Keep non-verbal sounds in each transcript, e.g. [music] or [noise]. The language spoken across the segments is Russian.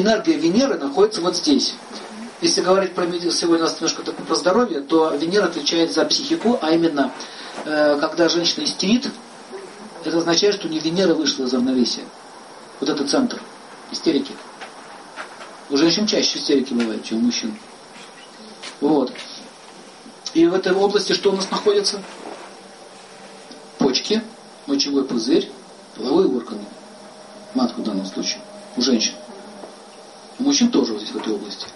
энергия Венеры находится вот здесь. Если говорить про сегодня у нас немножко такое про здоровье, то Венера отвечает за психику, а именно, э, когда женщина истерит, это означает, что не Венера вышла из равновесия. Вот это центр истерики. У женщин чаще истерики бывает, чем у мужчин. Вот. И в этой области что у нас находится? Почки, мочевой пузырь, половые органы. Матку в данном случае. У женщин. У мужчин тоже вот здесь в этой области.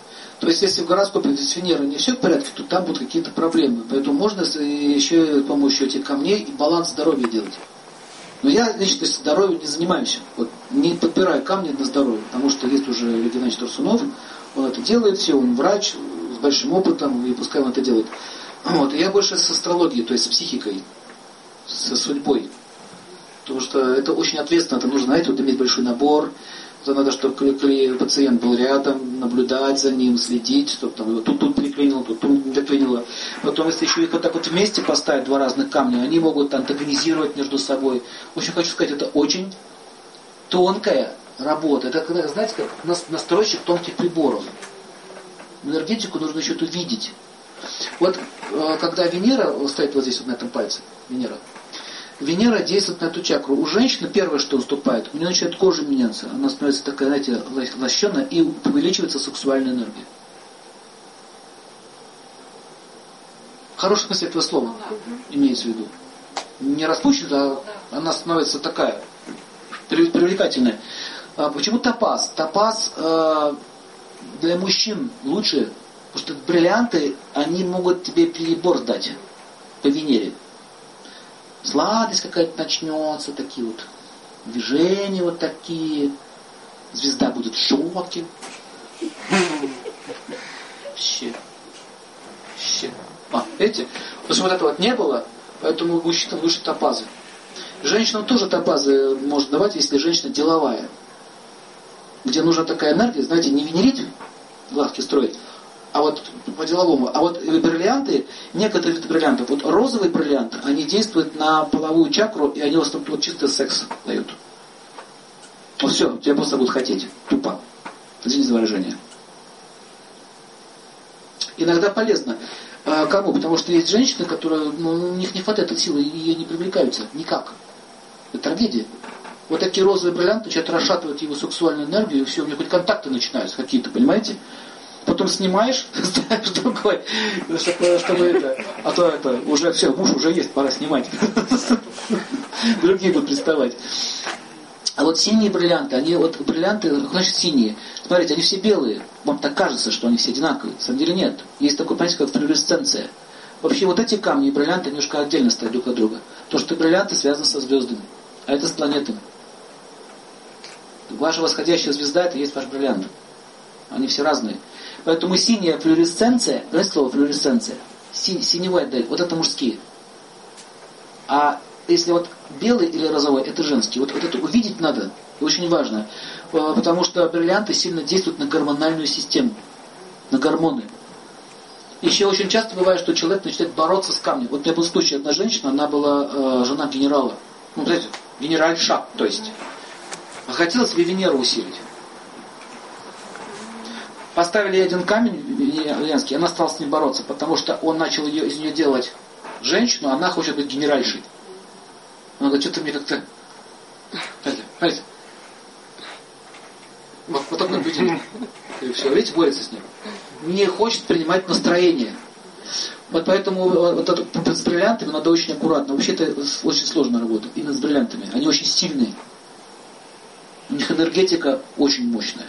То есть, если в гороскопе с Венерой не все в порядке, то там будут какие-то проблемы. Поэтому можно еще с помощью этих камней баланс здоровья делать. Но я лично здоровьем не занимаюсь. Вот, не подбираю камни на здоровье, потому что есть уже Леонид Геннадьевич Турсунов, он это делает все, он врач с большим опытом, и пускай он это делает. Вот, и я больше с астрологией, то есть с психикой, со судьбой. Потому что это очень ответственно, это нужно, знаете, вот иметь большой набор, то надо, чтобы пациент был рядом, наблюдать за ним, следить, чтобы там его тут тут приклинило, тут тут приклинило. Потом, если еще их вот так вот вместе поставить, два разных камня, они могут антагонизировать между собой. Общем, хочу сказать, это очень тонкая работа. Это, когда, знаете, как настройщик тонких приборов. Энергетику нужно еще тут видеть. Вот э, когда Венера стоит вот здесь вот на этом пальце, Венера, Венера действует на эту чакру. У женщины первое, что наступает, у нее начинает кожа меняться. Она становится такая, знаете, лощенная и увеличивается сексуальная энергия. В хорошем смысле этого слова имеется в виду. Не распущена, а она становится такая, привлекательная. А почему топаз? Топаз э, для мужчин лучше, потому что бриллианты, они могут тебе перебор дать по Венере сладость какая-то начнется, такие вот движения вот такие. Звезда будет в шоке. Вообще. Вообще. А, видите? Потому вот этого вот не было, поэтому мужчина лучше топазы. Женщинам тоже топазы может давать, если женщина деловая. Где нужна такая энергия, знаете, не венерить, глазки строить, а вот по-деловому. А вот бриллианты, некоторые виды бриллиантов, вот розовые бриллианты, они действуют на половую чакру, и они вас вот чисто секс дают. Вот все, тебя просто будут хотеть. Тупо. Извините за выражение. Иногда полезно. А кому? Потому что есть женщины, которые, ну, у них не хватает силы, и не привлекаются. Никак. Это трагедия. Вот такие розовые бриллианты начинают расшатывать его сексуальную энергию, и все, у них хоть контакты начинаются какие-то, понимаете? Потом снимаешь, [laughs] ставишь другой, чтобы, чтобы это, а то это, уже все, муж уже есть, пора снимать. [laughs] Другие будут приставать. А вот синие бриллианты, они вот бриллианты, значит синие. Смотрите, они все белые. Вам так кажется, что они все одинаковые. На самом деле нет. Есть такое понятие, как флюоресценция. Вообще вот эти камни и бриллианты немножко отдельно стоят друг от друга. То, что бриллианты связаны со звездами, а это с планетами. Ваша восходящая звезда это есть ваш бриллиант. Они все разные. Поэтому синяя флюоресценция, знаете слово флюоресценция? Си, синевой отдает, вот это мужские. А если вот белый или розовой, это женский. Вот, вот это увидеть надо, очень важно. Э, потому что бриллианты сильно действуют на гормональную систему, на гормоны. Еще очень часто бывает, что человек начинает бороться с камнем. Вот у меня был случай, одна женщина, она была э, жена генерала. Ну, знаете, генеральша, то есть. Хотела себе Венеру усилить. Поставили один камень Ленский, она стала с ним бороться, потому что он начал ее, из нее делать женщину, она хочет быть генеральшей. Она говорит, что-то мне как-то... Знаете, вот, вот такой будет. И все, видите, борется с ним. Не хочет принимать настроение. Вот поэтому вот это, с бриллиантами надо очень аккуратно. Вообще это очень сложная работа. Именно с бриллиантами. Они очень сильные. У них энергетика очень мощная.